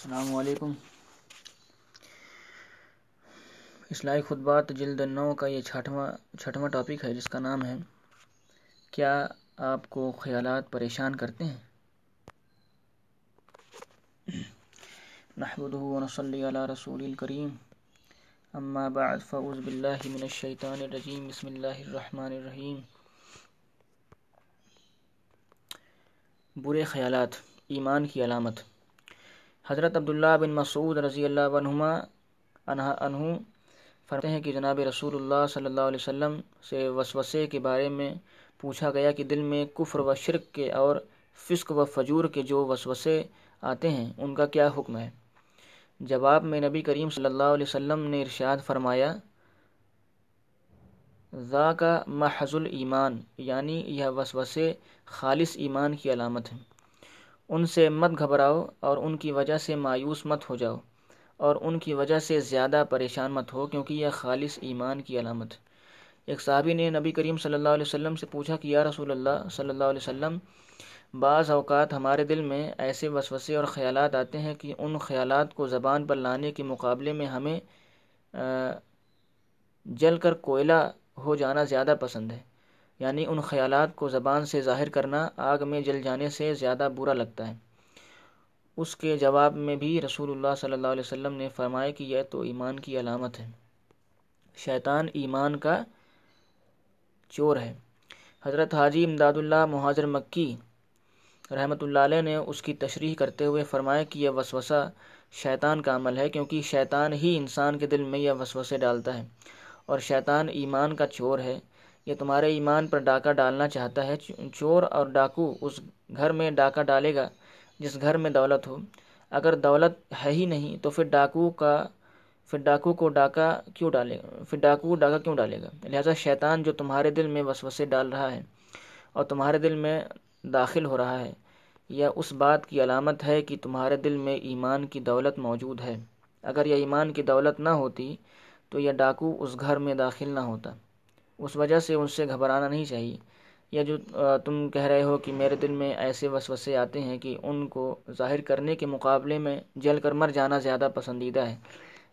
السلام علیکم۔ اصلاحی خطبات جلد نو کا یہ چھٹواں چھٹواں ٹاپک ہے جس کا نام ہے، کیا آپ کو خیالات پریشان کرتے ہیں؟ نحمده ونصلي على رسول الكريم اما بعد، فاعوذ بالله من الشيطان الرجيم بسم الله الرحمن الرحيم برے خیالات، ایمان کی علامت۔ حضرت عبداللہ بن مسعود رضی اللہ عنہما عنہ فرماتے ہیں کہ جناب رسول اللہ صلی اللہ علیہ وسلم سے وسوسے کے بارے میں پوچھا گیا کہ دل میں کفر و شرک کے اور فسق و فجور کے جو وسوسے آتے ہیں، ان کا کیا حکم ہے؟ جواب میں نبی کریم صلی اللہ علیہ وسلم نے ارشاد فرمایا ذا کا محض ایمان یعنی یہ وسوسے خالص ایمان کی علامت ہیں۔ ان سے مت گھبراؤ اور ان کی وجہ سے مایوس مت ہو جاؤ اور ان کی وجہ سے زیادہ پریشان مت ہو کیونکہ یہ خالص ایمان کی علامت۔ ایک صحابی نے نبی کریم صلی اللہ علیہ وسلم سے پوچھا کہ یا رسول اللہ صلی اللہ علیہ وسلم، بعض اوقات ہمارے دل میں ایسے وسوسے اور خیالات آتے ہیں کہ ان خیالات کو زبان پر لانے کے مقابلے میں ہمیں جل کر کوئلہ ہو جانا زیادہ پسند ہے۔ یعنی ان خیالات کو زبان سے ظاہر کرنا آگ میں جل جانے سے زیادہ برا لگتا ہے۔ اس کے جواب میں بھی رسول اللہ صلی اللہ علیہ وسلم نے فرمایا کہ یہ تو ایمان کی علامت ہے۔ شیطان ایمان کا چور ہے۔ حضرت حاجی امداد اللہ مہاجر مکی رحمۃ اللہ علیہ نے اس کی تشریح کرتے ہوئے فرمایا کہ یہ وسوسہ شیطان کا عمل ہے کیونکہ شیطان ہی انسان کے دل میں یہ وسوسے ڈالتا ہے اور شیطان ایمان کا چور ہے۔ یہ تمہارے ایمان پر ڈاکہ ڈالنا چاہتا ہے، چور اور ڈاکو اس گھر میں ڈاکہ ڈالے گا جس گھر میں دولت ہو۔ اگر دولت ہے ہی نہیں تو پھر ڈاکو کا، پھر ڈاکو کو ڈاکہ کیوں ڈالے گا پھر ڈاکو کو ڈاکہ کیوں ڈالے گا؟ لہذا شیطان جو تمہارے دل میں وسوسے ڈال رہا ہے اور تمہارے دل میں داخل ہو رہا ہے، یہ اس بات کی علامت ہے کہ تمہارے دل میں ایمان کی دولت موجود ہے۔ اگر یہ ایمان کی دولت نہ ہوتی تو یہ ڈاکو اس گھر میں داخل نہ ہوتا۔ اس وجہ سے ان سے گھبرانا نہیں چاہیے۔ یا جو تم کہہ رہے ہو کہ میرے دل میں ایسے وسوسے آتے ہیں کہ ان کو ظاہر کرنے کے مقابلے میں جل کر مر جانا زیادہ پسندیدہ ہے۔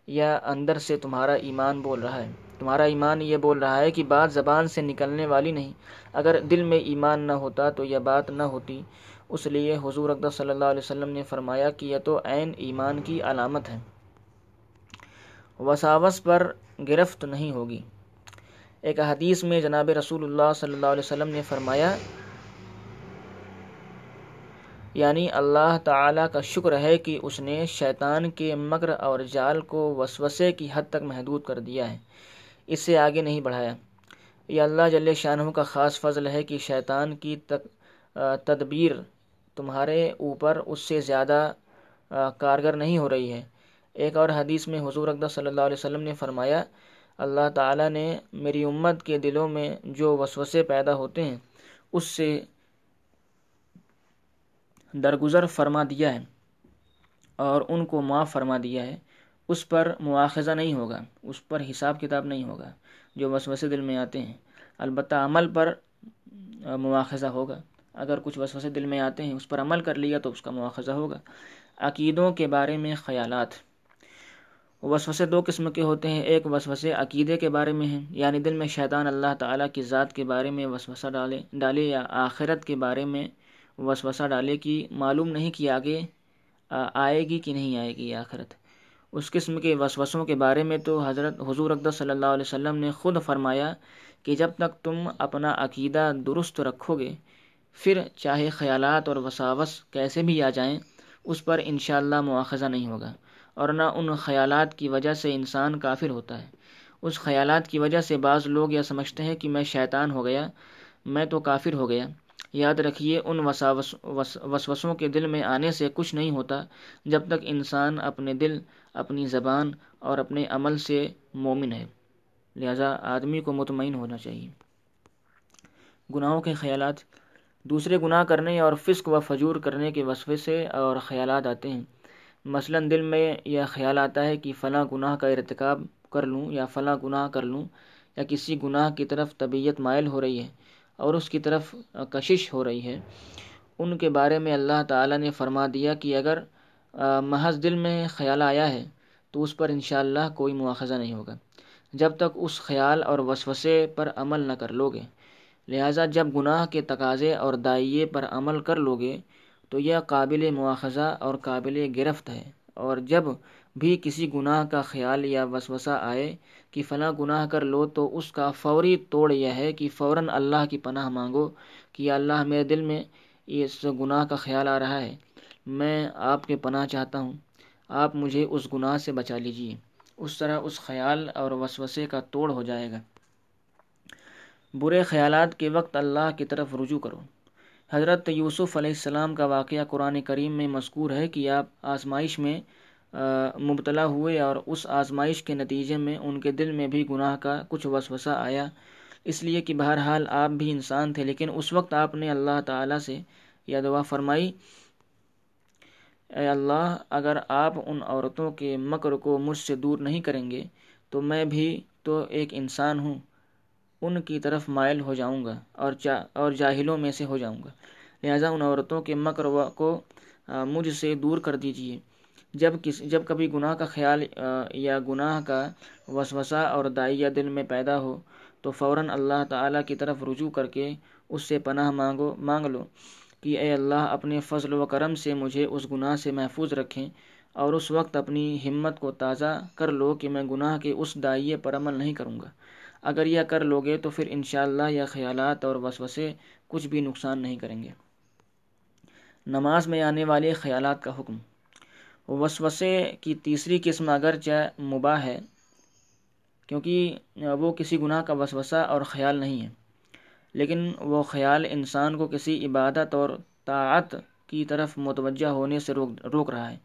یا اندر سے تمہارا ایمان بول رہا ہے۔ تمہارا ایمان یہ بول رہا ہے کہ بات زبان سے نکلنے والی نہیں۔ اگر دل میں ایمان نہ ہوتا تو یہ بات نہ ہوتی۔ اس لیے حضور اقدس صلی اللہ علیہ وسلم نے فرمایا کہ یہ تو عین ایمان کی علامت ہے۔ وساوس پر گرفت نہیں ہوگی۔ ایک حدیث میں جناب رسول اللہ صلی اللہ علیہ وسلم نے فرمایا یعنی اللہ تعالیٰ کا شکر ہے کہ اس نے شیطان کے مکر اور جال کو وسوسے کی حد تک محدود کر دیا ہے، اس سے آگے نہیں بڑھایا۔ یہ اللہ جل شاہ کا خاص فضل ہے کہ شیطان کی تدبیر تمہارے اوپر اس سے زیادہ کارگر نہیں ہو رہی ہے۔ ایک اور حدیث میں حضور اقدس صلی اللہ علیہ وسلم نے فرمایا اللہ تعالیٰ نے میری امت کے دلوں میں جو وسوسے پیدا ہوتے ہیں، اس سے درگزر فرما دیا ہے اور ان کو معاف فرما دیا ہے۔ اس پر مواخذہ نہیں ہوگا، اس پر حساب کتاب نہیں ہوگا جو وسوسے دل میں آتے ہیں۔ البتہ عمل پر مواخذہ ہوگا۔ اگر کچھ وسوسے دل میں آتے ہیں، اس پر عمل کر لیا تو اس کا مواخذہ ہوگا۔ عقیدوں کے بارے میں خیالات۔ وسوسے دو قسم کے ہوتے ہیں۔ ایک وسوسے عقیدے کے بارے میں ہیں یعنی دل میں شیطان اللہ تعالیٰ کی ذات کے بارے میں وسوسہ ڈالے ڈالے یا آخرت کے بارے میں وسوسہ ڈالے کہ معلوم نہیں کہ آگے آئے گی کہ نہیں آئے گی آخرت۔ اس قسم کے وسوسوں کے بارے میں تو حضرت، حضور اقدس صلی اللہ علیہ وسلم نے خود فرمایا کہ جب تک تم اپنا عقیدہ درست رکھو گے، پھر چاہے خیالات اور وساوس کیسے بھی آ جائیں، اس پر انشاءاللہ مواخذہ نہیں ہوگا۔ اور نہ ان خیالات کی وجہ سے انسان کافر ہوتا ہے۔ اس خیالات کی وجہ سے بعض لوگ یہ سمجھتے ہیں کہ میں شیطان ہو گیا، میں تو کافر ہو گیا۔ یاد رکھیے، ان وساوس وسوسوں کے دل میں آنے سے کچھ نہیں ہوتا جب تک انسان اپنے دل، اپنی زبان اور اپنے عمل سے مومن ہے۔ لہذا آدمی کو مطمئن ہونا چاہیے۔ گناہوں کے خیالات۔ دوسرے گناہ کرنے اور فسق و فجور کرنے کے وصفے اور خیالات آتے ہیں۔ مثلا دل میں یہ خیال آتا ہے کہ فلاں گناہ کا ارتکاب کر لوں یا فلاں گناہ کر لوں یا کسی گناہ کی طرف طبیعت مائل ہو رہی ہے اور اس کی طرف کشش ہو رہی ہے، ان کے بارے میں اللہ تعالیٰ نے فرما دیا کہ اگر محض دل میں خیال آیا ہے تو اس پر انشاءاللہ کوئی مواخذہ نہیں ہوگا۔ جب تک اس خیال اور وسوسے پر عمل نہ کر لو گے لہٰذا جب گناہ کے تقاضے اور دائیے پر عمل کر لو گے تو یہ قابل مواخذہ اور قابل گرفت ہے۔ اور جب بھی کسی گناہ کا خیال یا وسوسہ آئے کہ فلاں گناہ کر لو تو اس کا فوری توڑ یہ ہے کہ فوراً اللہ کی پناہ مانگو کہ اللہ میرے دل میں اس گناہ کا خیال آ رہا ہے۔ میں آپ کے پناہ چاہتا ہوں۔ آپ مجھے اس گناہ سے بچا لیجیے اس طرح اس خیال اور وسوسے کا توڑ ہو جائے گا۔ برے خیالات کے وقت اللہ کی طرف رجوع کرو۔ حضرت یوسف علیہ السلام کا واقعہ قرآن کریم میں مذکور ہے کہ آپ آزمائش میں مبتلا ہوئے اور اس آزمائش کے نتیجے میں ان کے دل میں بھی گناہ کا کچھ وسوسہ آیا۔ اس لیے کہ بہرحال آپ بھی انسان تھے، لیکن اس وقت آپ نے اللہ تعالیٰ سے یہ دعا فرمائی، اے اللہ، اگر آپ ان عورتوں کے مکر کو مجھ سے دور نہیں کریں گے تو میں بھی تو ایک انسان ہوں۔ ان کی طرف مائل ہو جاؤں گا اور اور جاہلوں میں سے ہو جاؤں گا۔ لہٰذا ان عورتوں کے مکر کو مجھ سے دور کر دیجیے جب کس، جب کبھی گناہ کا خیال یا گناہ کا وسوسہ اور دائیا دل میں پیدا ہو، تو فوراً اللہ تعالیٰ کی طرف رجوع کر کے اس سے پناہ مانگو، مانگ لو کہ اے اللہ، اپنے فضل و کرم سے مجھے اس گناہ سے محفوظ رکھیں اور اس وقت اپنی ہمت کو تازہ کر لو کہ میں گناہ کے اس دائیے پر عمل نہیں کروں گا۔ اگر یہ کر لو گے تو پھر انشاءاللہ یہ خیالات اور وسوسے کچھ بھی نقصان نہیں کریں گے۔ نماز میں آنے والے خیالات کا حکم۔ وسوسے کی تیسری قسم اگرچہ مباح ہے، کیونکہ وہ کسی گناہ کا وسوسہ اور خیال نہیں ہے، لیکن وہ خیال انسان کو کسی عبادت اور طاعت کی طرف متوجہ ہونے سے روک روک رہا ہے۔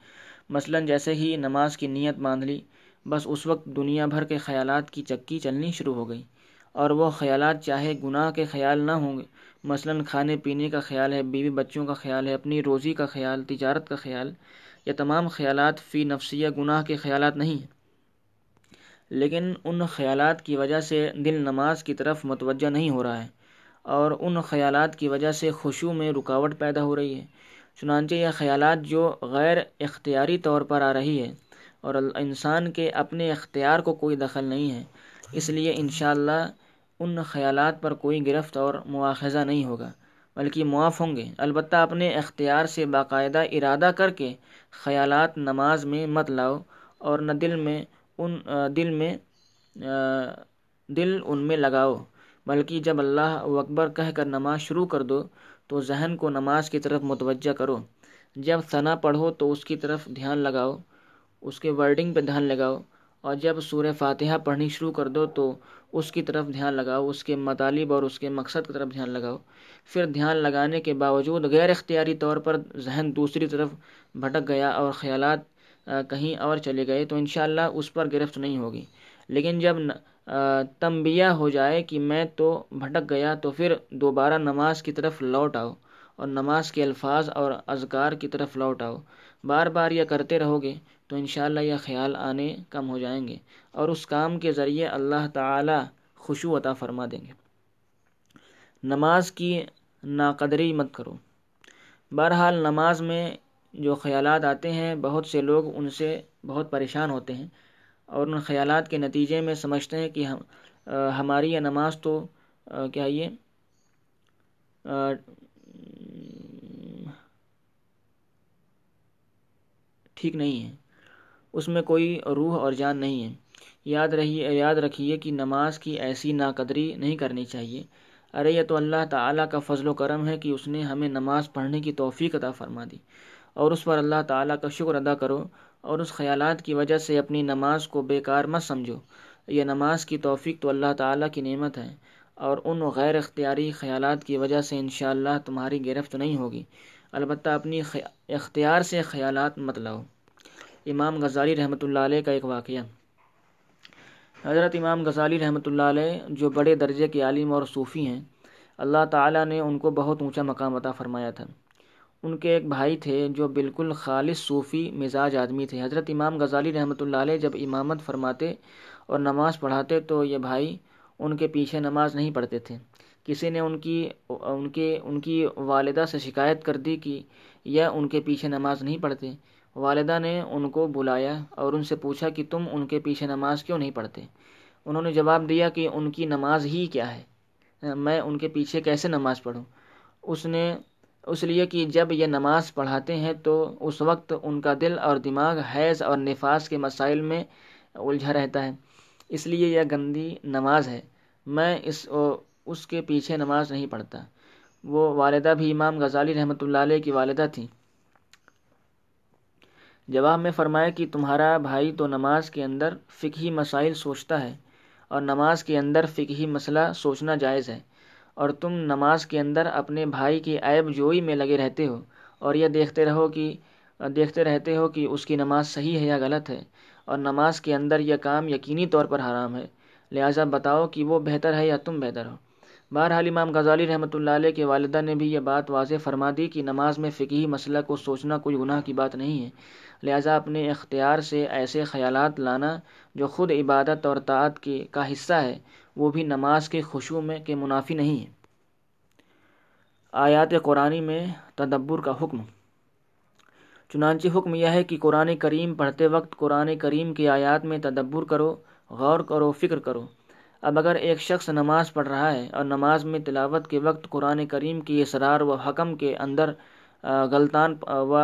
مثلا جیسے ہی نماز کی نیت باندھ لی بس اس وقت دنیا بھر کے خیالات کی چکی چلنی شروع ہو گئی اور وہ خیالات چاہے گناہ کے خیال نہ ہوں گے۔ مثلا کھانے پینے کا خیال ہے، بیوی بچوں کا خیال ہے، اپنی روزی کا خیال، تجارت کا خیال، یہ تمام خیالات فی نفسیہ گناہ کے خیالات نہیں ہیں۔ لیکن ان خیالات کی وجہ سے دل نماز کی طرف متوجہ نہیں ہو رہا ہے اور ان خیالات کی وجہ سے خوشو میں رکاوٹ پیدا ہو رہی ہے۔ چنانچہ یہ خیالات جو غیر اختیاری طور پر آ رہی ہے اور انسان کے اپنے اختیار کو کوئی دخل نہیں ہے۔ اس لیے انشاءاللہ ان خیالات پر کوئی گرفت اور مواخذہ نہیں ہوگا، بلکہ معاف ہوں گے۔ البتہ اپنے اختیار سے باقاعدہ ارادہ کر کے خیالات نماز میں مت لاؤ اور نہ دل میں ان دل میں دل ان میں لگاؤ، بلکہ جب اللہ اکبر کہہ کر نماز شروع کر دو تو ذہن کو نماز کی طرف متوجہ کرو۔ جب ثنا پڑھو تو اس کی طرف دھیان لگاؤ۔ اس کے ورڈنگ پہ دھیان لگاؤ اور جب سورہ فاتحہ پڑھنی شروع کر دو تو اس کی طرف دھیان لگاؤ، اس کے مطالب اور اس کے مقصد کی طرف دھیان لگاؤ۔ پھر دھیان لگانے کے باوجود غیر اختیاری طور پر ذہن دوسری طرف بھٹک گیا اور خیالات کہیں اور چلے گئے تو انشاءاللہ اس پر گرفت نہیں ہوگی۔ لیکن جب تنبیہ ہو جائے کہ میں تو بھٹک گیا تو پھر دوبارہ نماز کی طرف لوٹ آؤ اور نماز کے الفاظ اور اذکار کی طرف لوٹ آؤ۔ بار بار یہ کرتے رہو گے۔ تو انشاءاللہ یہ خیال آنے کم ہو جائیں گے اور اس کام کے ذریعے اللہ تعالی خوشو عطا فرما دیں گے۔ نماز کی ناقدری مت کرو۔ بہرحال نماز میں جو خیالات آتے ہیں، بہت سے لوگ ان سے بہت پریشان ہوتے ہیں اور ان خیالات کے نتیجے میں سمجھتے ہیں کہ ہم، ہماری یہ نماز تو کیا یہ؟ ٹھیک نہیں ہے۔ اس میں کوئی روح اور جان نہیں ہے۔ یاد رہیے یاد رکھیے کہ نماز کی ایسی ناقدری نہیں کرنی چاہیے۔ ارے یہ تو اللہ تعالیٰ کا فضل و کرم ہے کہ اس نے ہمیں نماز پڑھنے کی توفیق عطا فرما دی۔ اور اس پر اللہ تعالیٰ کا شکر ادا کرو اور اس خیالات کی وجہ سے اپنی نماز کو بیکار مت سمجھو۔ یہ نماز کی توفیق تو اللہ تعالیٰ کی نعمت ہے اور ان غیر اختیاری خیالات کی وجہ سے انشاءاللہ تمہاری گرفت نہیں ہوگی۔ البتہ اپنی اختیار سے خیالات مت لاؤ۔ امام غزالی رحمۃ اللہ علیہ کا ایک واقعہ۔ حضرت امام غزالی رحمۃ اللہ علیہ جو بڑے درجے کے عالم اور صوفی ہیں، اللہ تعالیٰ نے ان کو بہت اونچا مقام عطا فرمایا تھا۔ ان کے ایک بھائی تھے جو بالکل خالص صوفی مزاج آدمی تھے۔ حضرت امام غزالی رحمۃ اللہ علیہ جب امامت فرماتے اور نماز پڑھاتے تو یہ بھائی ان کے پیچھے نماز نہیں پڑھتے تھے۔ کسی نے ان کی، ان کے، ان کی والدہ سے شکایت کر دی کہ یہ ان کے پیچھے نماز نہیں پڑھتے۔ والدہ نے ان کو بلایا اور ان سے پوچھا کہ تم ان کے پیچھے نماز کیوں نہیں پڑھتے؟ انہوں نے جواب دیا کہ ان کی نماز ہی کیا ہے۔ میں ان کے پیچھے کیسے نماز پڑھوں؟ اس نے اس لیے کہ جب یہ نماز پڑھاتے ہیں تو اس وقت ان کا دل اور دماغ حیض اور نفاذ کے مسائل میں الجھا رہتا ہے۔ اس لیے یہ گندی نماز ہے۔ میں اس اس کے پیچھے نماز نہیں پڑھتا۔ وہ والدہ بھی امام غزالی رحمۃ اللہ علیہ کی والدہ تھیں جواب میں فرمایا کہ تمہارا بھائی تو نماز کے اندر فقہی مسائل سوچتا ہے اور نماز کے اندر فقہی مسئلہ سوچنا جائز ہے، اور تم نماز کے اندر اپنے بھائی کی عیب جوئی میں لگے رہتے ہو اور یہ دیکھتے رہو کہ، دیکھتے رہتے ہو کہ اس کی نماز صحیح ہے یا غلط ہے، اور نماز کے اندر یہ کام یقینی طور پر حرام ہے۔ لہٰذا بتاؤ کہ وہ بہتر ہے یا تم بہتر ہو۔ بہرحال امام غزالی رحمۃ اللہ علیہ کے والدہ نے بھی یہ بات واضح فرما دی کہ نماز میں فقہی مسئلہ کو سوچنا کوئی گناہ کی بات نہیں ہے۔ لہٰذا اپنے اختیار سے ایسے خیالات لانا جو خود عبادت اور طاعت کی کا حصہ ہے، وہ بھی نماز کے خوشو میں کے منافی نہیں ہے۔ آیات قرآن میں تدبر کا حکم۔ چنانچہ حکم یہ ہے کہ قرآن کریم پڑھتے وقت قرآن کریم کی آیات میں تدبر کرو، غور کرو، فکر کرو۔ اب اگر ایک شخص نماز پڑھ رہا ہے اور نماز میں تلاوت کے وقت قرآن کریم کی اسرار و حکم کے اندر غلطان و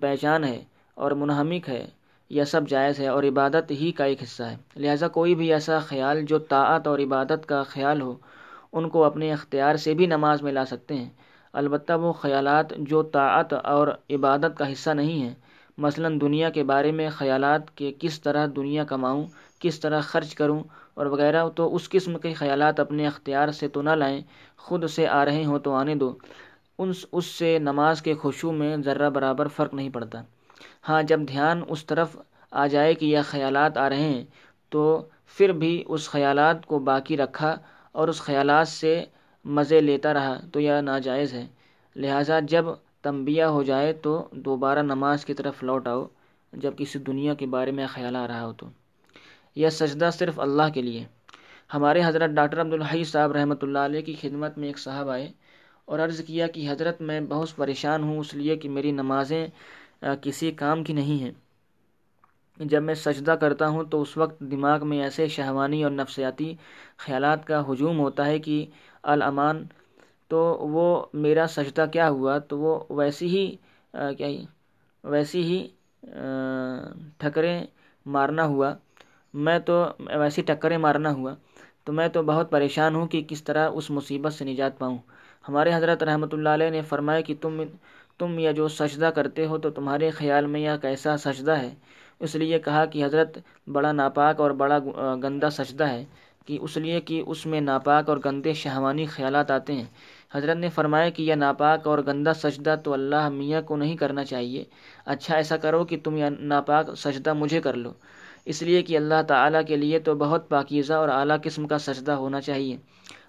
پہچان ہے اور منہمک ہے، یہ سب جائز ہے اور عبادت ہی کا ایک حصہ ہے۔ لہٰذا کوئی بھی ایسا خیال جو طاعت اور عبادت کا خیال ہو، ان کو اپنے اختیار سے بھی نماز میں لا سکتے ہیں۔ البتہ وہ خیالات جو طاعت اور عبادت کا حصہ نہیں ہیں۔ مثلا دنیا کے بارے میں خیالات کہ کس طرح دنیا کماؤں، کس طرح خرچ کروں اور وغیرہ، تو اس قسم کے خیالات اپنے اختیار سے تو نہ لائیں، خود سے آ رہے ہوں تو آنے دو۔ ان، اس سے نماز کے خوشو میں ذرہ برابر فرق نہیں پڑتا۔ ہاں جب دھیان اس طرف آ جائے کہ یہ خیالات آ رہے ہیں، تو پھر بھی اس خیالات کو باقی رکھا اور اس خیالات سے مزے لیتا رہا، تو یہ ناجائز ہے۔ لہٰذا جب تنبیہ ہو جائے تو دوبارہ نماز کی طرف لوٹ آؤ، جب کسی دنیا کے بارے میں خیال آ رہا ہو تو۔ یہ سجدہ صرف اللہ کے لیے۔ ہمارے حضرت ڈاکٹر عبدالحی صاحب رحمۃ اللہ علیہ کی خدمت میں ایک صاحب آئے اور عرض کیا کہ حضرت میں بہت پریشان ہوں اس لیے کہ میری نمازیں کسی کام کی نہیں ہیں۔ جب میں سجدہ کرتا ہوں تو اس وقت دماغ میں ایسے شہوانی اور نفسیاتی خیالات کا ہجوم ہوتا ہے کہ الامان تو وہ میرا سجدہ کیا ہوا؟ تو وہ ویسی ہی کیا ویسی ہی ٹھکریں مارنا ہوا۔ میں تو ویسی ٹکریں مارنا ہوا تو میں تو بہت پریشان ہوں کہ کس طرح اس مصیبت سے نجات پاؤں۔ ہمارے حضرت رحمۃ اللہ علیہ نے فرمایا کہ تم تم یہ جو سجدہ کرتے ہو تو تمہارے خیال میں یہ کیسا سجدہ ہے؟ اس لیے کہا کہ حضرت بڑا ناپاک اور بڑا گندہ سجدہ ہے کہ اس لیے کہ اس میں ناپاک اور گندے شہوانی خیالات آتے ہیں۔ حضرت نے فرمایا کہ یہ ناپاک اور گندہ سجدہ تو اللہ میاں کو نہیں کرنا چاہیے۔ اچھا ایسا کرو کہ تم یہ ناپاک سجدہ مجھے کر لو۔ اس لیے کہ اللہ تعالیٰ کے لیے تو بہت پاکیزہ اور اعلیٰ قسم کا سجدہ ہونا چاہیے۔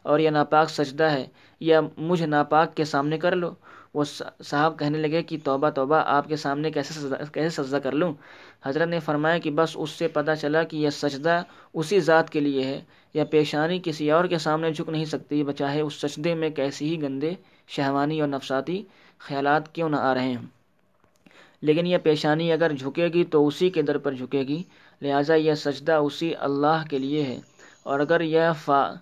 اور یہ ناپاک سجدہ ہے، یا مجھ ناپاک کے سامنے کر لو۔ وہ صاحب کہنے لگے کہ توبہ توبہ، آپ کے سامنے کیسے کیسے سجدہ کر لوں؟ حضرت نے فرمایا کہ بس اس سے پتہ چلا کہ یہ سجدہ اسی ذات کے لیے ہے، یا پیشانی کسی اور کے سامنے جھک نہیں سکتی، بچاہے اس سجدے میں کیسی ہی گندے، شہوانی اور نفساتی خیالات کیوں نہ آ رہے ہوں۔ لیکن یہ پیشانی اگر جھکے گی تو اسی کے در پر جھکے گی۔ لہٰذا یہ سجدہ اسی اللہ کے لیے ہے۔ اور اگر یہ فا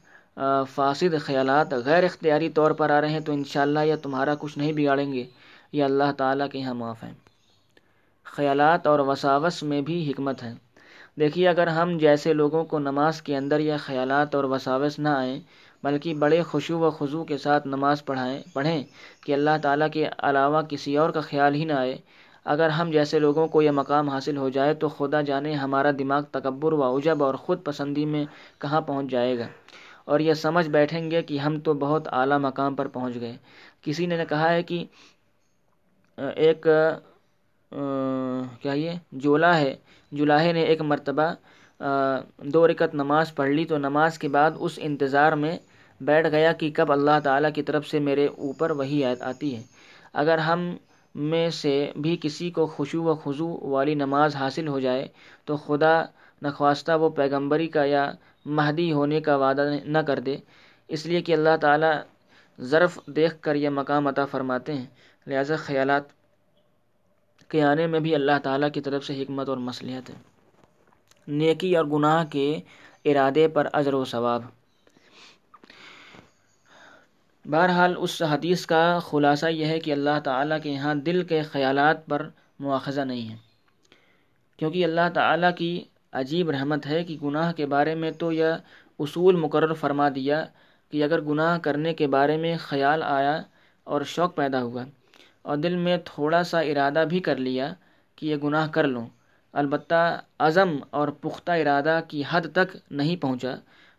فاسد خیالات غیر اختیاری طور پر آ رہے ہیں تو انشاءاللہ یہ تمہارا کچھ نہیں بگاڑیں گے۔ یہ اللہ تعالیٰ کے یہاں معاف ہیں۔ خیالات اور وساوس میں بھی حکمت ہے۔ دیکھیے، اگر ہم جیسے لوگوں کو نماز کے اندر یہ خیالات اور وساوس نہ آئیں، بلکہ بڑے خوشو و خضو کے ساتھ نماز پڑھائیں، پڑھیں کہ اللہ تعالیٰ کے علاوہ کسی اور کا خیال ہی نہ آئے اگر ہم جیسے لوگوں کو یہ مقام حاصل ہو جائے تو خدا جانے ہمارا دماغ تکبر و عجب اور خود پسندی میں کہاں پہنچ جائے گا۔ اور یہ سمجھ بیٹھیں گے کہ ہم تو بہت اعلیٰ مقام پر پہنچ گئے۔ کسی نے کہا ہے کہ ایک کیا یہ جولا ہے۔ جولاہے نے ایک مرتبہ دو رکت نماز پڑھ لی تو نماز کے بعد اس انتظار میں بیٹھ گیا کہ کب اللہ تعالیٰ کی طرف سے میرے اوپر وہی آتی ہے۔ اگر ہم میں سے بھی کسی کو خوشو و خضو والی نماز حاصل ہو جائے تو خدا نخواستہ وہ پیغمبری کا یا مہدی ہونے کا وعدہ نہ کر دے۔ اس لیے کہ اللہ تعالیٰ ظرف دیکھ کر یہ مقام عطا فرماتے ہیں۔ لہذا خیالات کے آنے میں بھی اللہ تعالیٰ کی طرف سے حکمت اور مصلیحت ہے۔ نیکی اور گناہ کے ارادے پر اجر و ثواب۔ بہرحال اس حدیث کا خلاصہ یہ ہے کہ اللہ تعالیٰ کے یہاں دل کے خیالات پر مواخذہ نہیں ہے۔ کیونکہ اللہ تعالیٰ کی عجیب رحمت ہے کہ گناہ کے بارے میں تو یہ اصول مقرر فرما دیا کہ اگر گناہ کرنے کے بارے میں خیال آیا اور شوق پیدا ہوا اور دل میں تھوڑا سا ارادہ بھی کر لیا کہ یہ گناہ کر لوں، البتہ عزم اور پختہ ارادہ کی حد تک نہیں پہنچا،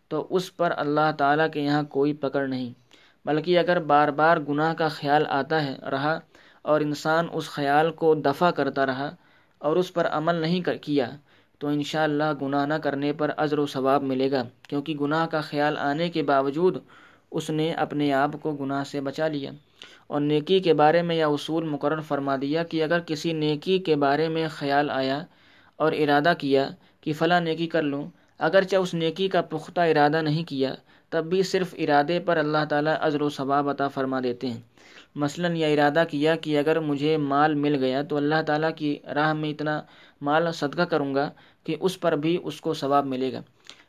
تو اس پر اللہ تعالیٰ کے یہاں کوئی پکڑ نہیں۔ بلکہ اگر بار بار گناہ کا خیال آتا ہے، رہا اور انسان اس خیال کو دفع کرتا رہا اور اس پر عمل نہیں کیا، تو انشاءاللہ گناہ نہ کرنے پر عذر و ثواب ملے گا۔ کیونکہ گناہ کا خیال آنے کے باوجود اس نے اپنے آپ کو گناہ سے بچا لیا۔ اور نیکی کے بارے میں یہ اصول مقرر فرما دیا کہ اگر کسی نیکی کے بارے میں خیال آیا اور ارادہ کیا کہ فلاں نیکی کر لوں، اگرچہ اس نیکی کا پختہ ارادہ نہیں کیا تب بھی صرف ارادے پر اللہ تعالیٰ عذر و ثواب عطا فرما دیتے ہیں۔ مثلا یہ ارادہ کیا کہ اگر مجھے مال مل گیا تو اللہ تعالیٰ کی راہ میں اتنا مال صدقہ کروں گا کہ اس پر بھی اس کو ثواب ملے گا۔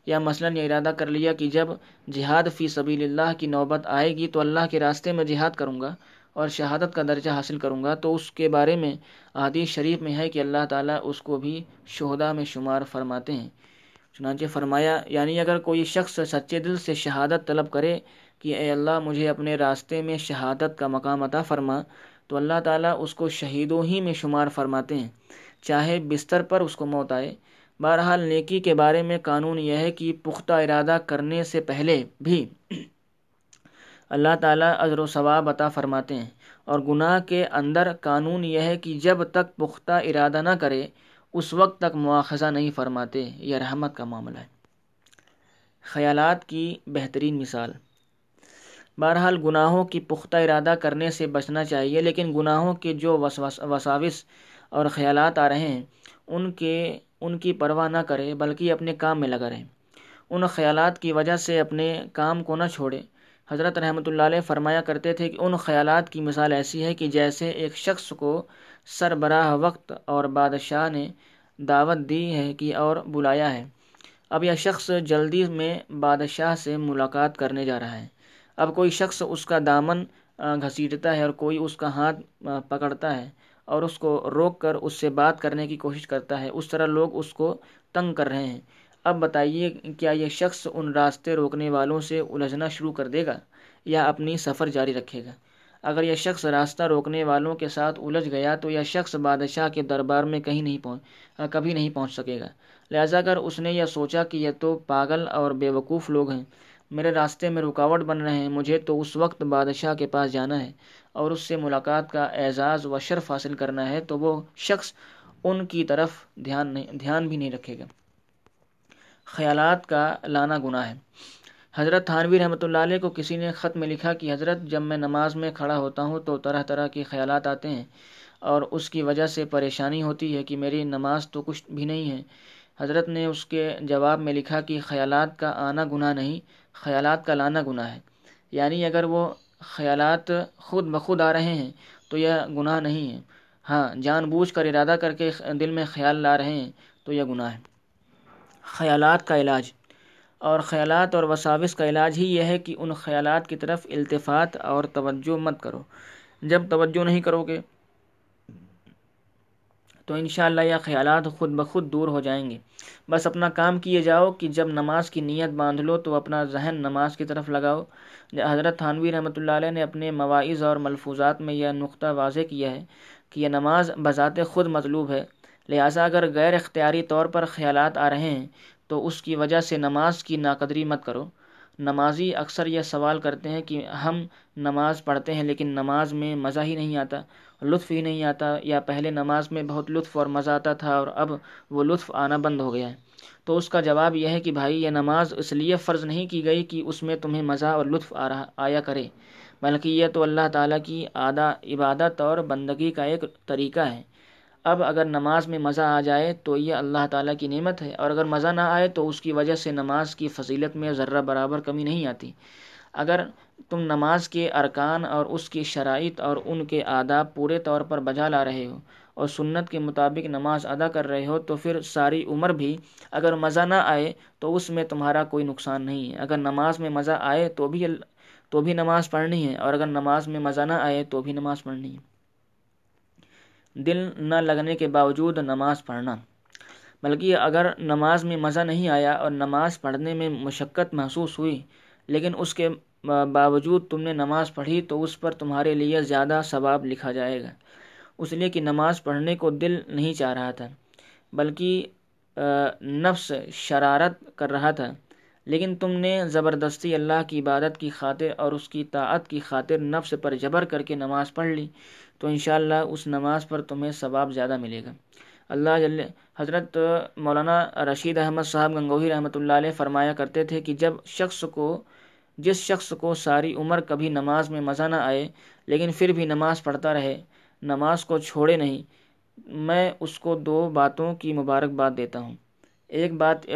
یا مثلا یہ ارادہ کر لیا کہ جب جہاد فی سبیل اللہ کی نوبت آئے گی تو اللہ کے راستے میں جہاد کروں گا اور شہادت کا درجہ حاصل کروں گا تو اس کے بارے میں حدیث شریف میں ہے کہ اللہ تعالیٰ اس کو بھی شہدا میں شمار فرماتے ہیں۔ چنانچہ فرمایا یعنی اگر کوئی شخص سچے دل سے شہادت طلب کرے کہ اے اللہ مجھے اپنے راستے میں شہادت کا مقام عطا فرما، تو اللہ تعالیٰ اس کو شہیدوں ہی میں شمار فرماتے ہیں۔ چاہے بستر پر اس کو موت آئے، بہرحال نیکی کے بارے میں قانون یہ ہے کہ پختہ ارادہ کرنے سے پہلے بھی اللہ تعالیٰ عذر و ثواب عطا فرماتے ہیں۔ اور گناہ کے اندر قانون یہ ہے کہ جب تک پختہ ارادہ نہ کرے اس وقت تک مواخذہ نہیں فرماتے یہ رحمت کا معاملہ ہے۔ خیالات کی بہترین مثال۔ بہرحال گناہوں کی پختہ ارادہ کرنے سے بچنا چاہیے، لیکن گناہوں کے جو وساوس اور خیالات آ رہے ہیں، ان کے ان کی پرواہ نہ کرے بلکہ اپنے کام میں لگا رہے ان خیالات کی وجہ سے اپنے کام کو نہ چھوڑے حضرت رحمۃ اللہ علیہ فرمایا کرتے تھے کہ ان خیالات کی مثال ایسی ہے کہ جیسے ایک شخص کو سربراہ وقت اور بادشاہ نے دعوت دی ہے کہ اور بلایا ہے۔ اب یہ شخص جلدی میں بادشاہ سے ملاقات کرنے جا رہا ہے۔ اب کوئی شخص اس کا دامن گھسیٹتا ہے اور کوئی اس کا ہاتھ پکڑتا ہے اور اس کو روک کر اس سے بات کرنے کی کوشش کرتا ہے۔ اس طرح لوگ اس کو تنگ کر رہے ہیں۔ اب بتائیے کیا یہ شخص ان راستے روکنے والوں سے الجھنا شروع کر دے گا یا اپنی سفر جاری رکھے گا؟ اگر یہ شخص راستہ روکنے والوں کے ساتھ الجھ گیا تو یہ شخص بادشاہ کے دربار میں کہیں نہیں پہنچ کبھی نہیں پہنچ سکے گا۔ لہذا اگر اس نے یہ سوچا کہ یہ تو پاگل اور بے وقوف لوگ ہیں، میرے راستے میں رکاوٹ بن رہے ہیں، مجھے تو اس وقت بادشاہ کے پاس جانا ہے اور اس سے ملاقات کا اعزاز و شرف حاصل کرنا ہے، تو وہ شخص ان کی طرف دھیان نہیں دھیان بھی نہیں رکھے گا۔ خیالات کا لانا گناہ ہے۔ حضرت تھانوی رحمۃ اللہ علیہ کو کسی نے خط میں لکھا کہ حضرت، جب میں نماز میں کھڑا ہوتا ہوں تو طرح طرح کے خیالات آتے ہیں اور اس کی وجہ سے پریشانی ہوتی ہے کہ میری نماز تو کچھ بھی نہیں ہے۔ حضرت نے اس کے جواب میں لکھا کہ خیالات کا آنا گناہ نہیں، خیالات کا لانا گناہ ہے۔ یعنی اگر وہ خیالات خود بخود آ رہے ہیں تو یہ گناہ نہیں ہے۔ ہاں جان بوجھ کر ارادہ کر کے دل میں خیال لا رہے ہیں تو یہ گناہ ہے۔ خیالات کا علاج۔ اور خیالات اور وساوس کا علاج ہی یہ ہے کہ ان خیالات کی طرف التفات اور توجہ مت کرو۔ جب توجہ نہیں کرو گے، تو انشاءاللہ یہ خیالات خود بخود دور ہو جائیں گے۔ بس اپنا کام کیے جاؤ کہ جب نماز کی نیت باندھ لو تو اپنا ذہن نماز کی طرف لگاؤ۔ حضرت تھانوی رحمۃ اللہ علیہ نے اپنے مواعظ اور ملفوظات میں یہ نقطہ واضح کیا ہے کہ یہ نماز بذات خود مطلوب ہے۔ لہٰذا اگر غیر اختیاری طور پر خیالات آ رہے ہیں، تو اس کی وجہ سے نماز کی ناقدری مت کرو۔ نمازی اکثر یہ سوال کرتے ہیں کہ ہم نماز پڑھتے ہیں لیکن نماز میں مزہ ہی نہیں آتا، لطف ہی نہیں آتا، یا پہلے نماز میں بہت لطف اور مزہ آتا تھا اور اب وہ لطف آنا بند ہو گیا ہے۔ تو اس کا جواب یہ ہے کہ بھائی، یہ نماز اس لیے فرض نہیں کی گئی کہ اس میں تمہیں مزہ اور لطف آ رہا، آیا کرے، بلکہ یہ تو اللہ تعالیٰ کی آدھا عبادت اور بندگی کا ایک طریقہ ہے۔ اب اگر نماز میں مزہ آ جائے تو یہ اللہ تعالیٰ کی نعمت ہے، اور اگر مزہ نہ آئے تو اس کی وجہ سے نماز کی فضیلت میں ذرہ برابر کمی نہیں آتی۔ اگر تم نماز کے ارکان اور اس کی شرائط اور ان کے آداب پورے طور پر بجا لا رہے ہو اور سنت کے مطابق نماز ادا کر رہے ہو تو پھر ساری عمر بھی اگر مزہ نہ آئے تو اس میں تمہارا کوئی نقصان نہیں ہے۔ اگر نماز میں مزہ آئے تو بھی تو بھی نماز پڑھنی ہے، اور اگر نماز میں مزہ نہ آئے تو بھی نماز پڑھنی ہے۔ دل نہ لگنے کے باوجود نماز پڑھنا۔ بلکہ اگر نماز میں مزہ نہیں آیا اور نماز پڑھنے میں مشقت محسوس ہوئی، لیکن اس کے باوجود تم نے نماز پڑھی تو اس پر تمہارے لیے زیادہ ثواب لکھا جائے گا۔ اس لیے کہ نماز پڑھنے کو دل نہیں چاہ رہا تھا، بلکہ نفس شرارت کر رہا تھا۔ لیکن تم نے زبردستی اللہ کی عبادت کی خاطر اور اس کی طاعت کی خاطر نفس پر جبر کر کے نماز پڑھ لی۔ تو انشاءاللہ اس نماز پر تمہیں ثواب زیادہ ملے گا۔ اللہ جل حضرت مولانا رشید احمد صاحب گنگوہی رحمۃ اللہ علیہ فرمایا کرتے تھے کہ جب شخص کو جس شخص کو ساری عمر کبھی نماز میں مزہ نہ آئے، لیکن پھر بھی نماز پڑھتا رہے، نماز کو چھوڑے نہیں، میں اس کو دو باتوں کی مبارکباد دیتا ہوں۔ ایک بات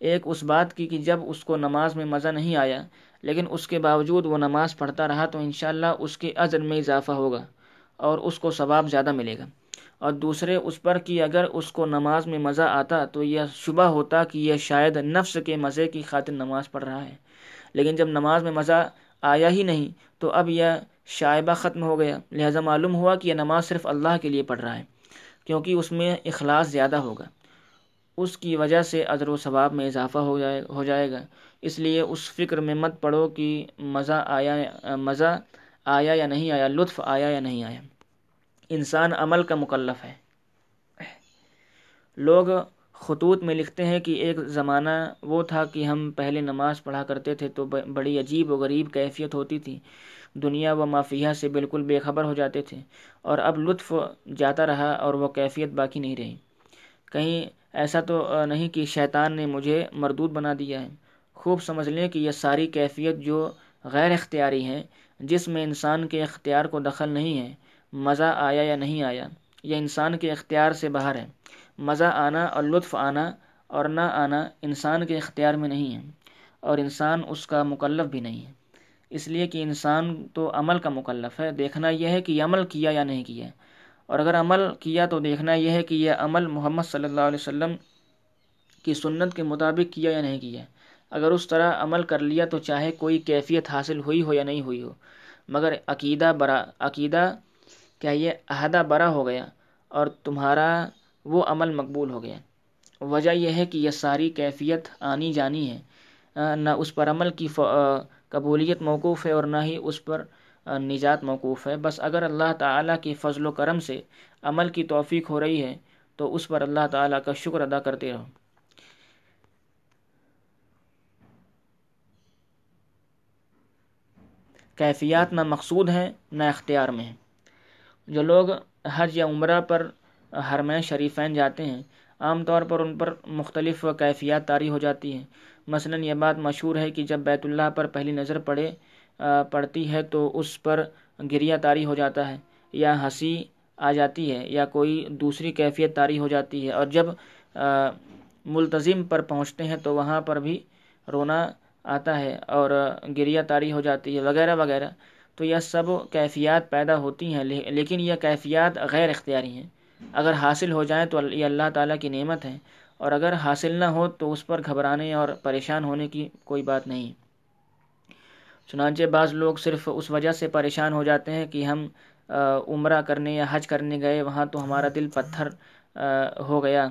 ایک اس بات کی کہ جب اس کو نماز میں مزہ نہیں آیا، لیکن اس کے باوجود وہ نماز پڑھتا رہا، تو انشاءاللہ اس کے عزر میں اضافہ ہوگا۔ اور اس کو ثواب زیادہ ملے گا۔ اور دوسرے، اس پر کہ اگر اس کو نماز میں مزہ آتا تو یہ شبہ ہوتا کہ یہ شاید نفس کے مزے کی خاطر نماز پڑھ رہا ہے۔ لیکن جب نماز میں مزہ آیا ہی نہیں تو اب یہ شائبہ ختم ہو گیا۔ لہذا معلوم ہوا کہ یہ نماز صرف اللہ کے لیے پڑھ رہا ہے، کیونکہ اس میں اخلاص زیادہ ہوگا۔ اس کی وجہ سے اجر و ثواب میں اضافہ ہو جائے ہو جائے گا۔ اس لیے اس فکر میں مت پڑھو کہ مزہ آیا، مزہ آیا یا نہیں آیا، لطف آیا یا نہیں آیا؟ انسان عمل کا مکلف ہے۔ لوگ خطوط میں لکھتے ہیں کہ ایک زمانہ وہ تھا کہ ہم پہلے نماز پڑھا کرتے تھے تو بڑی عجیب و غریب کیفیت ہوتی تھی۔ دنیا و مافیہ سے بالکل بے خبر ہو جاتے تھے اور اب لطف جاتا رہا اور وہ کیفیت باقی نہیں رہی۔ کہیں ایسا تو نہیں کہ شیطان نے مجھے مردود بنا دیا ہے۔ خوب سمجھ لیں کہ یہ ساری کیفیت جو غیر اختیاری ہیں جس میں انسان کے اختیار کو دخل نہیں ہے، مزہ آیا یا نہیں آیا، یہ انسان کے اختیار سے باہر ہے۔ مزہ آنا اور لطف آنا اور نہ آنا انسان کے اختیار میں نہیں ہے، اور انسان اس کا مکلف بھی نہیں ہے۔ اس لیے کہ انسان تو عمل کا مکلف ہے، دیکھنا یہ ہے کہ یہ عمل کیا یا نہیں کیا۔ اور اگر عمل کیا تو دیکھنا یہ ہے کہ یہ عمل محمد صلی اللہ علیہ وسلم کی سنت کے مطابق کیا یا نہیں کیا۔ اگر اس طرح عمل کر لیا تو چاہے کوئی کیفیت حاصل ہوئی ہو یا نہیں ہوئی ہو۔ مگر عقیدہ برا، عقیدہ کیا یہ عہدہ برا ہو گیا اور تمہارا وہ عمل مقبول ہو گیا۔ وجہ یہ ہے کہ یہ ساری کیفیت آنی جانی ہے۔ نہ اس پر عمل کی قبولیت موقوف ہے اور نہ ہی اس پر نجات موقوف ہے۔ بس اگر اللہ تعالیٰ کی فضل و کرم سے عمل کی توفیق ہو رہی ہے تو اس پر اللہ تعالیٰ کا شکر ادا کرتے رہو۔ کیفیات نہ مقصود ہیں، نہ اختیار میں ہیں۔ جو لوگ حج یا عمرہ پر حرمین شریفین جاتے ہیں، عام طور پر ان پر مختلف کیفیات طاری ہو جاتی ہیں۔ مثلا یہ بات مشہور ہے کہ جب بیت اللہ پر پہلی نظر پڑے پڑتی ہے تو اس پر گریہ طاری ہو جاتا ہے، یا ہنسی آ جاتی ہے، یا کوئی دوسری کیفیت طاری ہو جاتی ہے۔ اور جب ملتظم پر پہنچتے ہیں تو وہاں پر بھی رونا آتا ہے اور گریہ طاری ہو جاتی ہے، وغیرہ وغیرہ۔ تو یہ سب کیفیات پیدا ہوتی ہیں لیکن یہ کیفیات غیر اختیاری ہیں۔ اگر حاصل ہو جائیں تو یہ اللہ تعالیٰ کی نعمت ہے اور اگر حاصل نہ ہو تو اس پر گھبرانے اور پریشان ہونے کی کوئی بات نہیں۔ چنانچہ بعض لوگ صرف اس وجہ سے پریشان ہو جاتے ہیں کہ ہم عمرہ کرنے یا حج کرنے گئے، وہاں تو ہمارا دل پتھر ہو گیا۔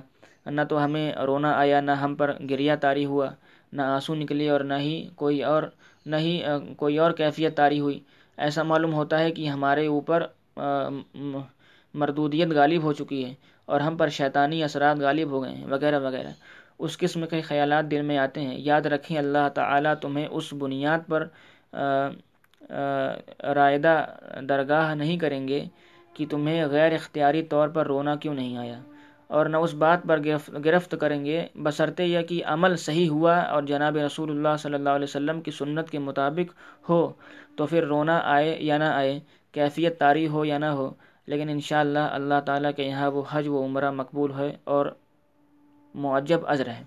نہ تو ہمیں رونا آیا، نہ ہم پر گریہ تاری ہوا۔ نہ آنسو نکلے اور نہ ہی کوئی اور، نہ ہی کوئی اور کیفیت تاری ہوئی۔ ایسا معلوم ہوتا ہے کہ ہمارے اوپر مردودیت غالب ہو چکی ہے اور ہم پر شیطانی اثرات غالب ہو گئے ہیں، وغیرہ وغیرہ۔ اس قسم کے خیالات دل میں آتے ہیں۔ یاد رکھیں، اللہ تعالیٰ تمہیں اس بنیاد پر رائدہ درگاہ نہیں کریں گے کہ تمہیں غیر اختیاری طور پر رونا کیوں نہیں آیا۔ اور نہ اس بات پر گرفت کریں گے۔ بصرطے یہ کہ عمل صحیح ہوا اور جناب رسول اللہ صلی اللہ علیہ وسلم کی سنت کے مطابق ہو، تو پھر رونا آئے یا نہ آئے، کیفیت طاری ہو یا نہ ہو، لیکن انشاءاللہ اللہ تعالیٰ کے یہاں وہ حج و عمرہ مقبول ہے اور معجب عذر ہے۔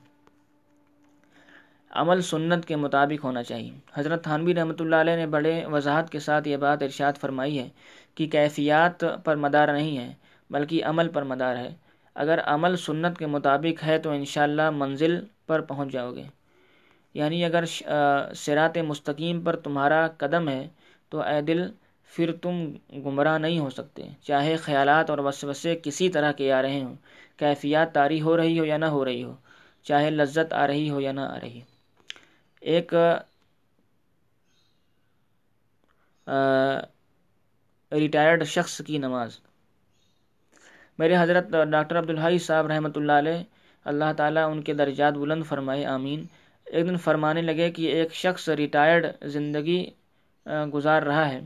عمل سنت کے مطابق ہونا چاہیے۔ حضرت تھانوی رحمۃ اللہ علیہ نے بڑے وضاحت کے ساتھ یہ بات ارشاد فرمائی ہے کہ کیفیات پر مدار نہیں ہے، بلکہ عمل پر مدار ہے۔ اگر عمل سنت کے مطابق ہے تو انشاءاللہ منزل پر پہنچ جاؤ گے۔ یعنی اگر سرات مستقیم پر تمہارا قدم ہے تو اے دل، پھر تم گمراہ نہیں ہو سکتے۔ چاہے خیالات اور وسوسے کسی طرح کے آ رہے ہوں، کیفیات طاری ہو رہی ہو یا نہ ہو رہی ہو، چاہے لذت آ رہی ہو یا نہ آ رہی۔ ہو ایک ریٹائرڈ شخص کی نماز۔ میرے حضرت ڈاکٹر عبدالحی صاحب رحمۃ اللہ علیہ، اللہ تعالیٰ ان کے درجات بلند فرمائے، آمین۔ ایک دن فرمانے لگے کہ ایک شخص ریٹائرڈ زندگی گزار رہا ہے۔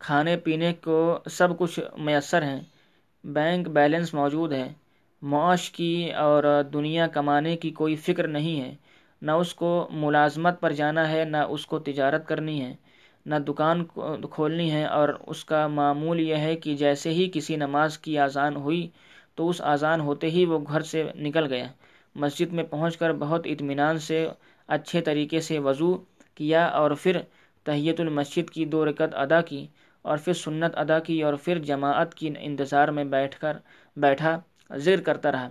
کھانے پینے کو سب کچھ میسر ہیں، بینک بیلنس موجود ہے۔ معاش کی اور دنیا کمانے کی کوئی فکر نہیں ہے۔ نہ اس کو ملازمت پر جانا ہے، نہ اس کو تجارت کرنی ہے۔ نہ دکان کھولنی ہے اور اس کا معمول یہ ہے کہ جیسے ہی کسی نماز کی اذان ہوئی تو اس اذان ہوتے ہی وہ گھر سے نکل گیا۔ مسجد میں پہنچ کر بہت اطمینان سے اچھے طریقے سے وضو کیا اور پھر تحیت المسجد کی دو رکت ادا کی اور پھر سنت ادا کی اور پھر جماعت کی انتظار میں بیٹھ کر بیٹھا ذکر کرتا رہا۔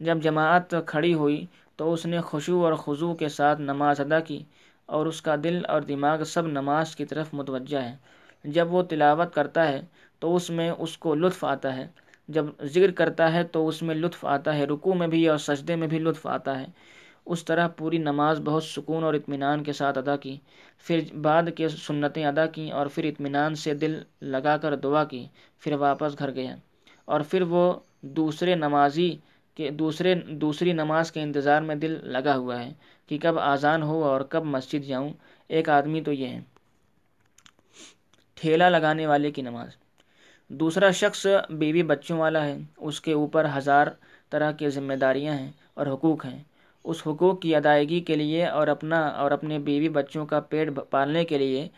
جب جماعت کھڑی ہوئی تو اس نے خوشو اور خضو کے ساتھ نماز ادا کی۔ اور اس کا دل اور دماغ سب نماز کی طرف متوجہ ہے جب وہ تلاوت کرتا ہے تو اس میں اس کو لطف آتا ہے۔ جب ذکر کرتا ہے تو اس میں لطف آتا ہے، رکوع میں بھی اور سجدے میں بھی لطف آتا ہے۔ اس طرح پوری نماز بہت سکون اور اطمینان کے ساتھ ادا کی۔ پھر بعد کے سنتیں ادا کیں اور پھر اطمینان سے دل لگا کر دعا کی، پھر واپس گھر گیا اور پھر وہ دوسرے نمازی کے دوسرے، دوسری نماز کے انتظار میں دل لگا ہوا ہے کہ کب آزان ہو اور کب مسجد جاؤں، ایک آدمی تو یہ ہے۔ ٹھیلا لگانے والے کی نماز۔ دوسرا شخص بیوی بچوں والا ہے، اس کے اوپر ہزار طرح کی ذمہ داریاں ہیں اور حقوق ہیں۔ اس حقوق کی ادائیگی کے لیے اور اپنا، اور اپنے بیوی بچوں کا پیٹ پالنے کے لیے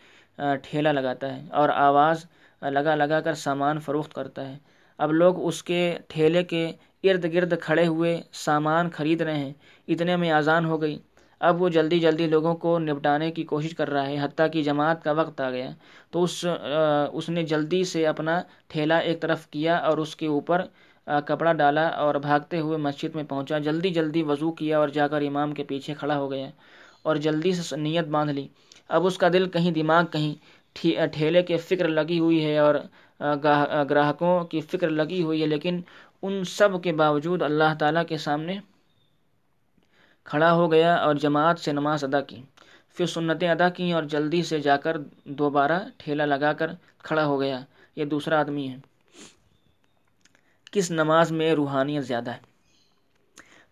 ٹھیلا لگاتا ہے اور آواز لگا لگا کر سامان فروخت کرتا ہے۔ اب لوگ اس کے ٹھیلے کے ارد گرد کھڑے ہوئے سامان خرید رہے ہیں۔ اتنے میں آزان ہو گئی۔ اب وہ جلدی جلدی لوگوں کو نپٹانے کی کوشش کر رہا ہے، حتیٰ کہ جماعت کا وقت آ گیا۔ تو اس اس نے جلدی سے اپنا ٹھیلا ایک طرف کیا اور اس کے اوپر کپڑا ڈالا اور بھاگتے ہوئے مسجد میں پہنچا۔ جلدی جلدی وضو کیا اور جا کر امام کے پیچھے کھڑا ہو گیا اور جلدی سے نیت باندھ لی۔ اب اس کا دل کہیں دماغ کہیں ٹھیلے کے فکر لگی ہوئی ہے اور گراہکوں کی فکر لگی ہوئی ہے، لیکن ان سب کے باوجود اللہ تعالیٰ کے سامنے کھڑا ہو گیا اور جماعت سے نماز ادا کی۔ پھر سنتیں ادا کیں اور جلدی سے جا کر دوبارہ ٹھیلا لگا کر کھڑا ہو گیا۔ یہ دوسرا آدمی ہے۔ کس نماز میں روحانیت زیادہ ہے؟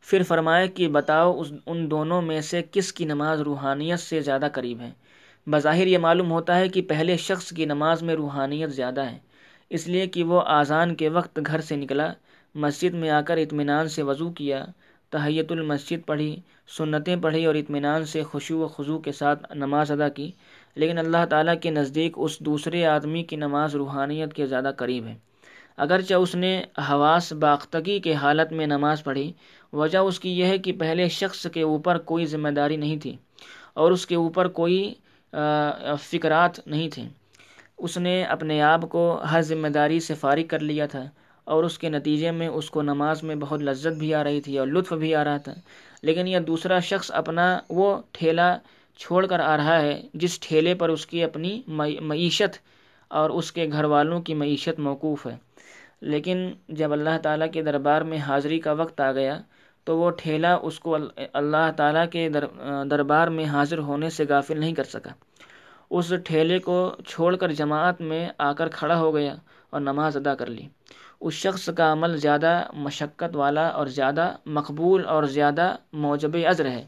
پھر فرمائے کہ بتاؤ اس، ان دونوں میں سے کس کی نماز روحانیت سے زیادہ قریب ہے؟ بظاہر یہ معلوم ہوتا ہے کہ پہلے شخص کی نماز میں روحانیت زیادہ ہے، اس لیے کہ وہ آزان کے وقت گھر سے نکلا مسجد میں آ کر اطمینان سے وضو کیا، تحیت المسجد پڑھی، سنتیں پڑھی اور اطمینان سے خوشو و خضو کے ساتھ نماز ادا کی۔ لیکن اللہ تعالیٰ کے نزدیک اس دوسرے آدمی کی نماز روحانیت کے زیادہ قریب ہے۔ اگرچہ اس نے حواس باختگی کے حالت میں نماز پڑھی، وجہ اس کی یہ ہے کہ پہلے شخص کے اوپر کوئی ذمہ داری نہیں تھی اور اس کے اوپر کوئی فکرات نہیں تھے اس نے اپنے آپ کو ہر ذمہ داری سے فارغ کر لیا تھا۔ اور اس کے نتیجے میں اس کو نماز میں بہت لذت بھی آ رہی تھی اور لطف بھی آ رہا تھا۔ لیکن یہ دوسرا شخص اپنا وہ ٹھیلا چھوڑ کر آ رہا ہے، جس ٹھیلے پر اس کی اپنی معیشت اور اس کے گھر والوں کی معیشت موقوف ہے۔ لیکن جب اللہ تعالیٰ کے دربار میں حاضری کا وقت آ گیا، تو وہ ٹھیلا اس کو اللہ تعالیٰ کے دربار میں حاضر ہونے سے غافل نہیں کر سکا۔ اس ٹھیلے کو چھوڑ کر جماعت میں آ کر کھڑا ہو گیا اور نماز ادا کر لی۔ اس شخص کا عمل زیادہ مشقت والا اور زیادہ مقبول اور زیادہ موجب ازر ہے۔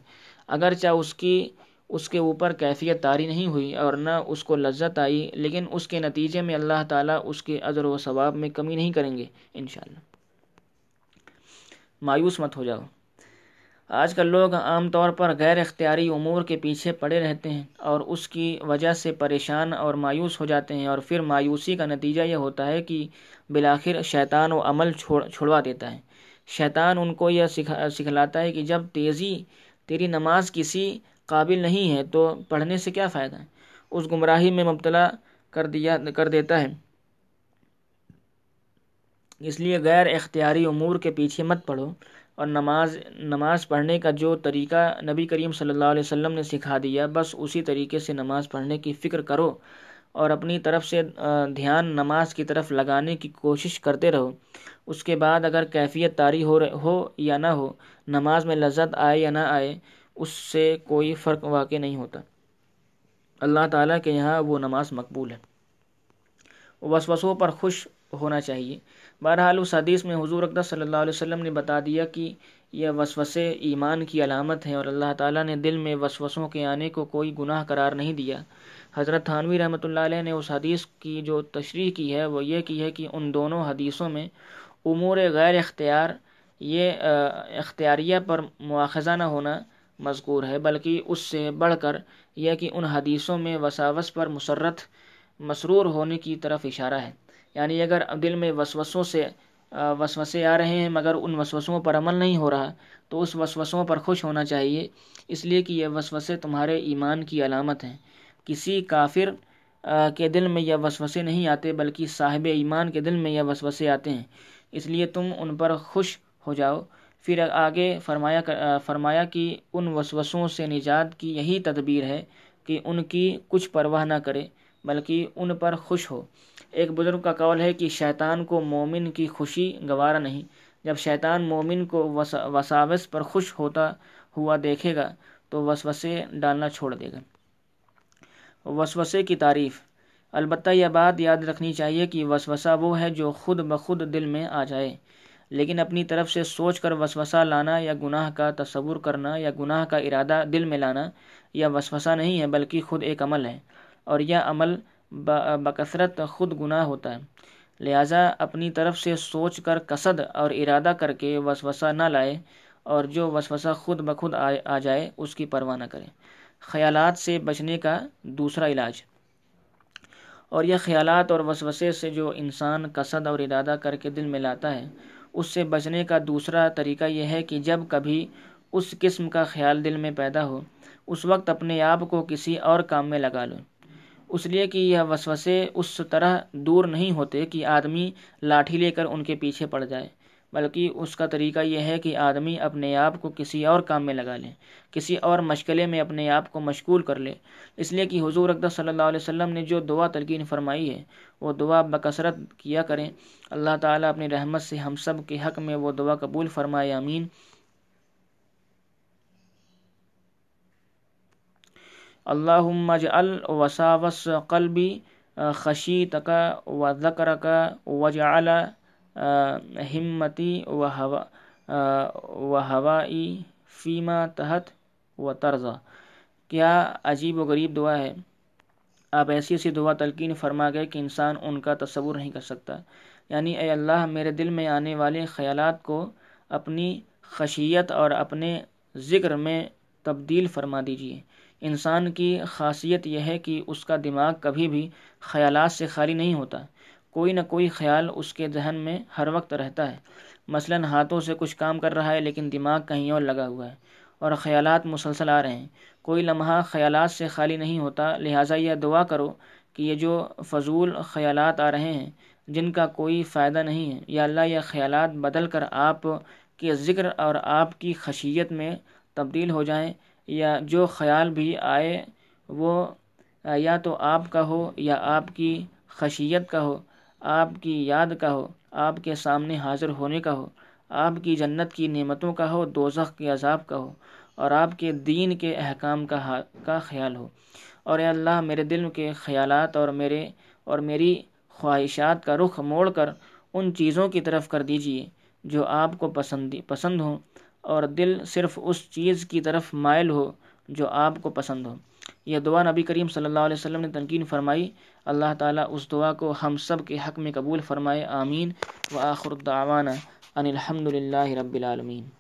اگرچہ اس کی، اس کے اوپر کیفیت طاری نہیں ہوئی اور نہ اس کو لذت آئی، لیکن اس کے نتیجے میں اللہ تعالیٰ اس کے عذر و ثواب میں کمی نہیں کریں گے۔ انشاءاللہ۔ مایوس مت ہو جاؤ۔ آج کل لوگ عام طور پر غیر اختیاری امور کے پیچھے پڑے رہتے ہیں اور اس کی وجہ سے پریشان اور مایوس ہو جاتے ہیں اور پھر مایوسی کا نتیجہ یہ ہوتا ہے کہ بالآخر شیطان و عمل چھوڑ چھوڑوا دیتا ہے۔ شیطان ان کو یہ سکھا سکھلاتا ہے کہ جب تیزی تیری نماز کسی قابل نہیں ہے تو پڑھنے سے کیا فائدہ ہے؟ اس گمراہی میں مبتلا کر دیا کر دیتا ہے۔ اس لیے غیر اختیاری امور کے پیچھے مت پڑھو۔ اور نماز نماز پڑھنے کا جو طریقہ نبی کریم صلی اللہ علیہ وسلم نے سکھا دیا، بس اسی طریقے سے نماز پڑھنے کی فکر کرو اور اپنی طرف سے دھیان نماز کی طرف لگانے کی کوشش کرتے رہو۔ اس کے بعد اگر کیفیت طاری ہو ہو یا نہ ہو، نماز میں لذت آئے یا نہ آئے، اس سے کوئی فرق واقع نہیں ہوتا۔ اللہ تعالیٰ کے یہاں وہ نماز مقبول ہے۔ وسوسوں پر خوش ہونا چاہیے۔ بہرحال اس حدیث میں حضور اقدس صلی اللہ علیہ وسلم نے بتا دیا کہ یہ وسوسے ایمان کی علامت ہیں اور اللہ تعالیٰ نے دل میں وسوسوں کے آنے کو کوئی گناہ قرار نہیں دیا۔ حضرت تھانوی رحمۃ اللہ علیہ نے اس حدیث کی جو تشریح کی ہے وہ یہ کی ہے کہ ان دونوں حدیثوں میں امور غیر اختیار، یہ اختیاریہ پر مواخذہ نہ ہونا مذکور ہے، بلکہ اس سے بڑھ کر یہ کہ ان حدیثوں میں وساوس پر مسرت مسرور ہونے کی طرف اشارہ ہے۔ یعنی اگر دل میں وسوسوں سے وسوسے آ رہے ہیں مگر ان وسوسوں پر عمل نہیں ہو رہا، تو اس وسوسوں پر خوش ہونا چاہیے۔ اس لیے کہ یہ وسوسے تمہارے ایمان کی علامت ہیں۔ کسی کافر کے دل میں یہ وسوسے نہیں آتے، بلکہ صاحب ایمان کے دل میں یہ وسوسے آتے ہیں۔ اس لیے تم ان پر خوش ہو جاؤ۔ پھر آگے فرمایا فرمایا کہ ان وسوسوں سے نجات کی یہی تدبیر ہے کہ ان کی کچھ پرواہ نہ کرے، بلکہ ان پر خوش ہو۔ ایک بزرگ کا قول ہے کہ شیطان کو مومن کی خوشی گوارا نہیں۔ جب شیطان مومن کو وساوس پر خوش ہوتا ہوا دیکھے گا تو وسوسے ڈالنا چھوڑ دے گا۔ وسوسے کی تعریف۔ البتہ یہ بات یاد رکھنی چاہیے کہ وسوسہ وہ ہے جو خود بخود دل میں آ جائے۔ لیکن اپنی طرف سے سوچ کر وسوسہ لانا یا گناہ کا تصور کرنا یا گناہ کا ارادہ دل میں لانا یا وسوسہ نہیں ہے بلکہ خود ایک عمل ہے۔ اور یہ عمل بکثرت خود گناہ ہوتا ہے۔ لہٰذا اپنی طرف سے سوچ کر قصد اور ارادہ کر کے وسوسہ نہ لائے اور جو وسوسہ خود بخود آ جائے، اس کی پرواہ نہ کرے۔ خیالات سے بچنے کا دوسرا علاج۔ اور یہ خیالات اور وسوسے سے جو انسان قصد اور ارادہ کر کے دل میں لاتا ہے، اس سے بچنے کا دوسرا طریقہ یہ ہے کہ جب کبھی اس قسم کا خیال دل میں پیدا ہو، اس وقت اپنے آپ کو کسی اور کام میں لگا لو۔ اس لیے کہ یہ وسوسے اس طرح دور نہیں ہوتے کہ آدمی لاٹھی لے کر ان کے پیچھے پڑ جائے۔ بلکہ اس کا طریقہ یہ ہے کہ آدمی اپنے آپ کو کسی اور کام میں لگا لے، کسی اور مشغلے میں اپنے آپ کو مشغول کر لے۔ اس لیے کہ حضور اقدس صلی اللہ علیہ وسلم نے جو دعا تلقین فرمائی ہے، وہ دعا بکثرت کیا کریں۔ اللہ تعالیٰ اپنی رحمت سے ہم سب کے حق میں وہ دعا قبول فرمائے امین اللہ اجعل وساوس قلبی خشیت کا و ذکر کا وجعل ہمتی و ہوا و ہوائی فیما تحت و طرزہ کیا عجیب و غریب دعا ہے۔ آپ ایسی ایسی دعا تلقین فرما گئے کہ انسان ان کا تصور نہیں کر سکتا۔ یعنی اے اللہ، میرے دل میں آنے والے خیالات کو اپنی خشیت اور اپنے ذکر میں تبدیل فرما دیجیے انسان کی خاصیت یہ ہے کہ اس کا دماغ کبھی بھی خیالات سے خالی نہیں ہوتا۔ کوئی نہ کوئی خیال اس کے ذہن میں ہر وقت رہتا ہے۔ مثلا ہاتھوں سے کچھ کام کر رہا ہے لیکن دماغ کہیں اور لگا ہوا ہے اور خیالات مسلسل آ رہے ہیں۔ کوئی لمحہ خیالات سے خالی نہیں ہوتا، لہٰذا یہ دعا کرو کہ یہ جو فضول خیالات آ رہے ہیں، جن کا کوئی فائدہ نہیں ہے، یا اللہ یہ خیالات بدل کر آپ کے ذکر اور آپ کی خشیت میں تبدیل ہو جائیں۔ یا جو خیال بھی آئے وہ، یا تو آپ کا ہو یا آپ کی خشیت کا ہو، آپ کی یاد کا ہو، آپ کے سامنے حاضر ہونے کا ہو، آپ کی جنت کی نعمتوں کا ہو، دوزخ کے عذاب کا ہو، اور آپ کے دین کے احکام کا کا خیال ہو۔ اور اے اللہ، میرے دل کے خیالات اور میرے اور میری خواہشات کا رخ موڑ کر ان چیزوں کی طرف کر دیجیے جو آپ کو پسند پسند ہوں۔ اور دل صرف اس چیز کی طرف مائل ہو جو آپ کو پسند ہو۔ یہ دعا نبی کریم صلی اللہ علیہ وسلم نے تنقین فرمائی۔ اللہ تعالیٰ اس دعا کو ہم سب کے حق میں قبول فرمائے، آمین۔ و آخر الدعوانا ان الحمد للہ رب العالمین۔